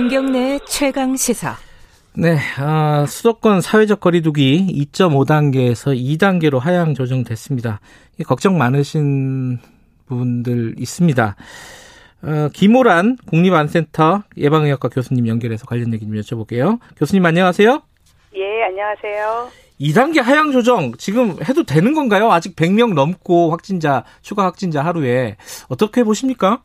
김경래 최강 시사. 네, 아, 수도권 사회적 거리두기 2.5단계에서 2단계로 하향 조정됐습니다. 걱정 많으신 분들 있습니다. 어, 김호란 국립안센터 예방의학과 교수님 연결해서 관련 얘기 좀 여쭤볼게요. 교수님 안녕하세요. 예, 안녕하세요. 2단계 하향 조정 지금 해도 되는 건가요? 아직 100명 넘고 확진자 추가 확진자 하루에 어떻게 보십니까?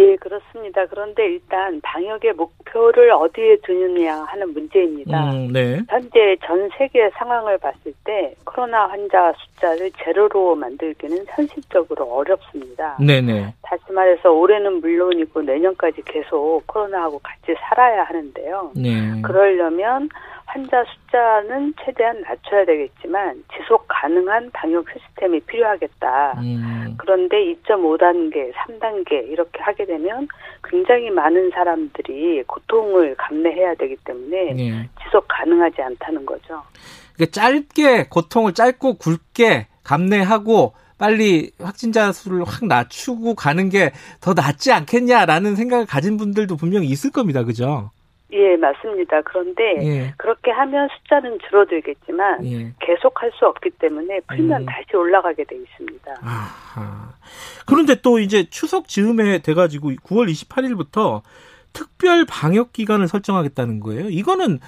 예, 그렇습니다. 그런데 일단 방역의 목표를 어디에 두느냐 하는 문제입니다. 음, 네. 현재 전 세계 상황을 봤을 때 코로나 환자 숫자를 제로로 만들기는 현실적으로 어렵습니다. 네네. 다시 말해서 올해는 물론이고 내년까지 계속 코로나하고 같이 살아야 하는데요. 네. 그러려면 환자 숫자는 최대한 낮춰야 되겠지만 지속 가능한 방역 시스템이 필요하겠다. 음, 그런데 2.5단계, 3단계 이렇게 하게 되면 굉장히 많은 사람들이 고통을 감내해야 되기 때문에 네. 지속 가능하지 않다는 거죠. 그러니까 짧게 고통을 짧고 굵게 감내하고 빨리 확진자 수를 확 낮추고 가는 게 더 낫지 않겠냐라는 생각을 가진 분들도 분명히 있을 겁니다. 그죠? 예, 맞습니다. 그런데 예. 그렇게 하면 숫자는 줄어들겠지만 예. 계속 할 수 없기 때문에 풀면 음. 다시 올라가게 돼 있습니다. 아하. 그런데 또 이제 추석 즈음에 돼가지고 9월 28일부터 특별 방역 기간을 설정하겠다는 거예요. 이거는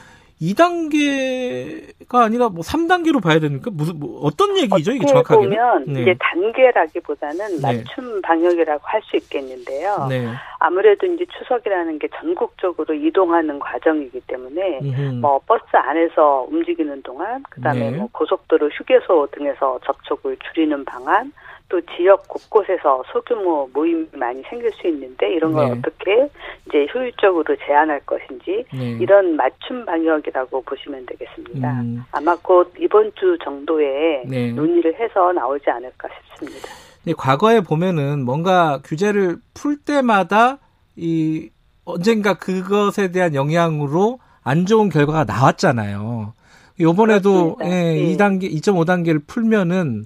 2단계가 아니라 뭐 3단계로 봐야 되니까 무슨 뭐 어떤 얘기죠 이게 어떻게 정확하게는? 보면 네. 이제 단계라기보다는 네. 맞춤 방역이라고 할 수 있겠는데요. 네. 아무래도 이제 추석이라는 게 전국적으로 이동하는 과정이기 때문에 음흠. 뭐 버스 안에서 움직이는 동안 그다음에 네. 뭐 고속도로 휴게소 등에서 접촉을 줄이는 방안 또 지역 곳곳에서 소규모 모임이 많이 생길 수 있는데 이런 걸 네. 어떻게 이제 효율적으로 제한할 것인지 네. 이런 맞춤 방역이라고 보시면 되겠습니다. 음. 아마 곧 이번 주 정도에 네. 논의를 해서 나오지 않을까 싶습니다. 과거에 보면은 뭔가 규제를 풀 때마다 이 언젠가 그것에 대한 영향으로 안 좋은 결과가 나왔잖아요. 요번에도. 예, 예. 2단계, 2.5단계를 풀면은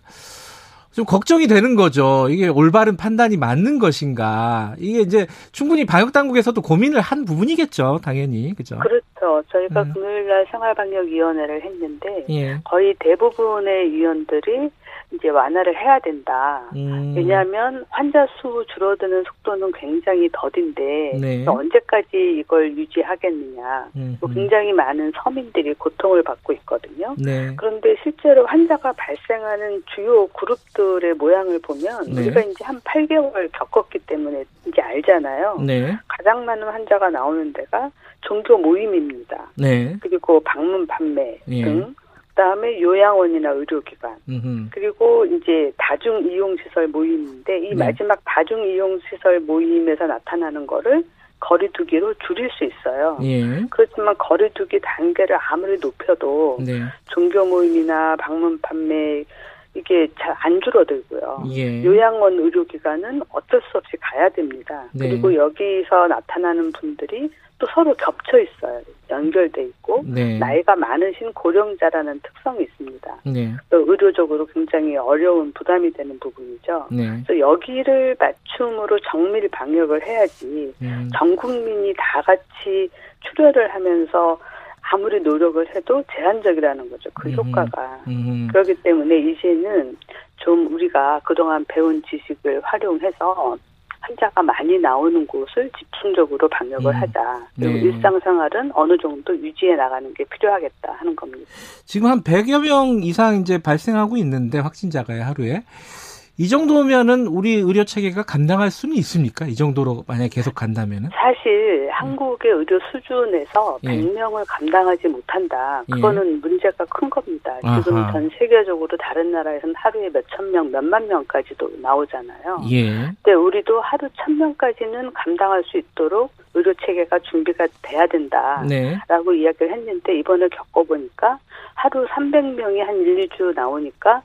좀 걱정이 되는 거죠. 이게 올바른 판단이 맞는 것인가. 이게 이제 충분히 방역 당국에서도 고민을 한 부분이겠죠. 당연히. 그죠? 그렇죠. 저희가 음. 금요일 날 생활 방역 위원회를 했는데 예. 거의 대부분의 위원들이 이제 완화를 해야 된다. 음. 왜냐하면 환자 수 줄어드는 속도는 굉장히 더딘데 네. 언제까지 이걸 유지하겠느냐. 음, 또 음. 굉장히 많은 서민들이 고통을 받고 있거든요. 네. 그런데 실제로 환자가 발생하는 주요 그룹들의 모양을 보면 네. 우리가 이제 한 8개월 겪었기 때문에 이제 알잖아요. 네. 가장 많은 환자가 나오는 데가 종교 모임입니다. 네. 그리고 방문 판매 예. 등 그다음에 요양원이나 의료기관 음흠. 그리고 이제 다중 이용 시설 모임인데 이 네. 마지막 다중 이용 시설 모임에서 나타나는 거를 거리두기로 줄일 수 있어요. 예. 그렇지만 거리두기 단계를 아무리 높여도 네. 종교 모임이나 방문 판매 이게 잘 안 줄어들고요. 예. 요양원 의료기관은 어쩔 수 없이 가야 됩니다. 네. 그리고 여기서 나타나는 분들이 또 서로 겹쳐 있어요. 연결돼 있고 네. 나이가 많으신 고령자라는 특성이 있습니다. 네. 또 의료적으로 굉장히 어려운 부담이 되는 부분이죠. 네. 그래서 여기를 맞춤으로 정밀 방역을 해야지 음. 전 국민이 다 같이 출혈을 하면서 아무리 노력을 해도 제한적이라는 거죠. 그 음흠. 효과가. 음. 그렇기 때문에 이제는 좀 우리가 그동안 배운 지식을 활용해서 환자가 많이 나오는 곳을 집중적으로 방역을 음. 하자. 그리고 네. 일상생활은 어느 정도 유지해 나가는 게 필요하겠다 하는 겁니다. 지금 한 100여 명 이상 이제 발생하고 있는데 확진자가 하루에 이 정도면은 우리 의료 체계가 감당할 수는 있습니까? 이 정도로 만약에 계속 간다면은? 사실 한국의 의료 수준에서 예. 100명을 감당하지 못한다. 그거는 문제가 큰 겁니다. 지금 아하. 전 세계적으로 다른 나라에서는 하루에 몇천 명, 몇만 명까지도 나오잖아요. 예. 근데 우리도 하루 천 명까지는 감당할 수 있도록 의료 체계가 준비가 돼야 된다. 네. 라고 이야기를 했는데 이번에 겪어보니까 하루 300명이 한 1, 2주 나오니까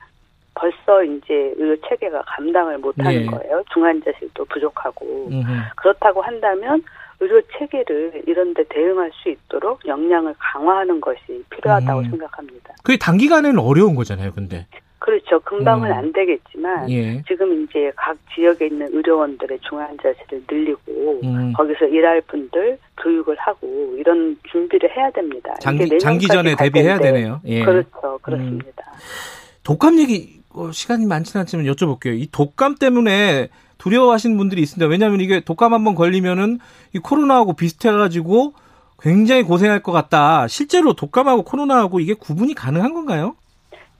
벌써 이제 의료 체계가 감당을 못하는 네. 거예요. 중환자실도 부족하고 음흠. 그렇다고 한다면 의료 체계를 이런 데 대응할 수 있도록 역량을 강화하는 것이 필요하다고 음. 생각합니다. 그게 단기간에는 어려운 거잖아요, 근데. 그렇죠. 금방은 음. 안 되겠지만 예. 지금 이제 각 지역에 있는 의료원들의 중환자실을 늘리고 음. 거기서 일할 분들 교육을 하고 이런 준비를 해야 됩니다. 장기, 장기전에 갈 대비해야. 되네요. 예. 그렇죠. 그렇습니다. 독감 얘기 어, 시간이 많지는 않지만 여쭤볼게요. 이 독감 때문에 두려워하시는 분들이 있습니다. 왜냐하면 이게 독감 한번 걸리면은 이 코로나하고 비슷해가지고 굉장히 고생할 것 같다. 실제로 독감하고 코로나하고 이게 구분이 가능한 건가요?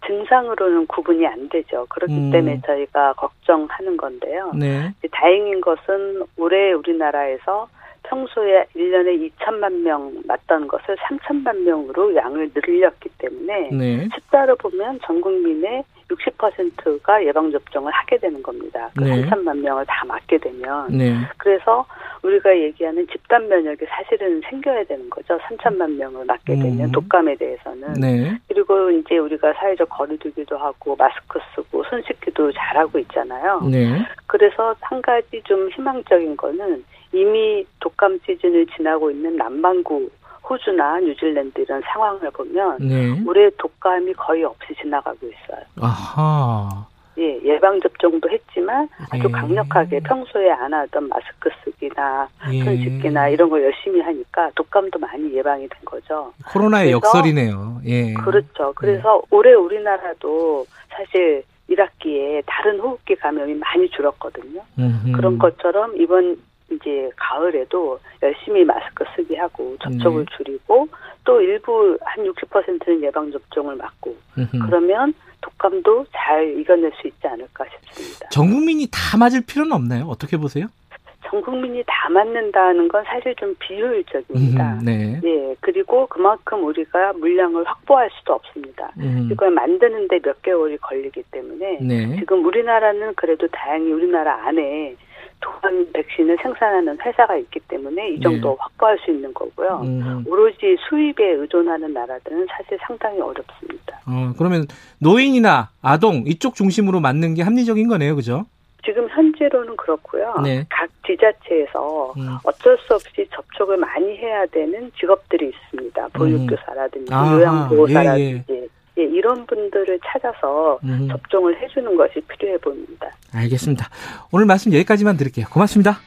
증상으로는 구분이 안 되죠. 그렇기 음. 때문에 저희가 걱정하는 건데요. 네. 다행인 것은 올해 우리나라에서 평소에 1년에 2천만 명 맞던 것을 3천만 명으로 양을 늘렸기 때문에 네. 숫자로 보면 전 국민의 60%가 예방접종을 하게 되는 겁니다. 그 네. 3천만 명을 다 맞게 되면. 네. 그래서 우리가 얘기하는 집단 면역이 사실은 생겨야 되는 거죠. 3천만 명을 맞게 되면 음. 독감에 대해서는. 네. 그리고 이제 우리가 사회적 거리두기도 하고 마스크 쓰고 손 씻기도 잘하고 있잖아요. 네. 그래서 한 가지 좀 희망적인 거는 이미 독감 시즌을 지나고 있는 남반구 호주나 뉴질랜드 이런 상황을 보면 네. 올해 독감이 거의 없이 지나가고 있어요. 아하. 예, 예방 접종도 했지만 아주 예. 강력하게 평소에 안 하던 마스크 쓰기나 예. 손 씻기나 이런 거 열심히 하니까 독감도 많이 예방이 된 거죠. 코로나의 역설이네요. 예. 그렇죠. 그래서 올해 우리나라도 사실 1학기에 다른 호흡기 감염이 많이 줄었거든요. 음흠. 그런 것처럼 이번 이제 가을에도 열심히 마스크 쓰기 하고 접촉을 네. 줄이고 또 일부 한 60%는 예방 접종을 맞고. 그러면 독감도 잘 이겨낼 수 있지 않을까 싶습니다. 전 국민이 다 맞을 필요는 없나요? 어떻게 보세요? 전 국민이 다 맞는다는 건 사실 좀 비효율적입니다. 음, 네. 예, 그리고 그만큼 우리가 물량을 확보할 수도 없습니다. 음, 이걸 만드는데 몇 개월이 걸리기 때문에 네. 지금 우리나라는 그래도 다행히 우리나라 안에 독감 백신을 생산하는 회사가 있기 때문에 이 정도 네. 확보할 수 있는 거고요. 음, 오로지 수입에 의존하는 나라들은 사실 상당히 어렵습니다. 어, 그러면 노인이나 아동 이쪽 중심으로 맞는 게 합리적인 거네요, 그죠? 지금 현재로는 그렇고요. 네. 각 지자체에서 음. 어쩔 수 없이 접촉을 많이 해야 되는 직업들이 있습니다. 보육교사라든지 아하, 요양보호사라든지 예, 이런 분들을 찾아서 음, 접종을 해주는 것이 필요해 보입니다. 알겠습니다. 오늘 말씀 여기까지만 드릴게요. 고맙습니다.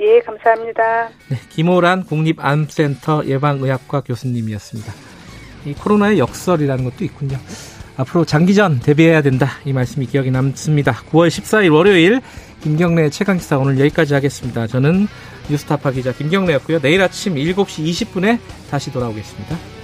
예, 감사합니다. 네, 김호란 국립암센터 예방의학과 교수님이었습니다. 이 코로나의 역설이라는 것도 있군요. 앞으로 장기전 대비해야 된다. 이 말씀이 기억에 남습니다. 9월 14일 월요일 김경래 최강기사 오늘 여기까지 하겠습니다. 저는 뉴스타파 기자 김경래였고요. 내일 아침 7시 20분에 다시 돌아오겠습니다.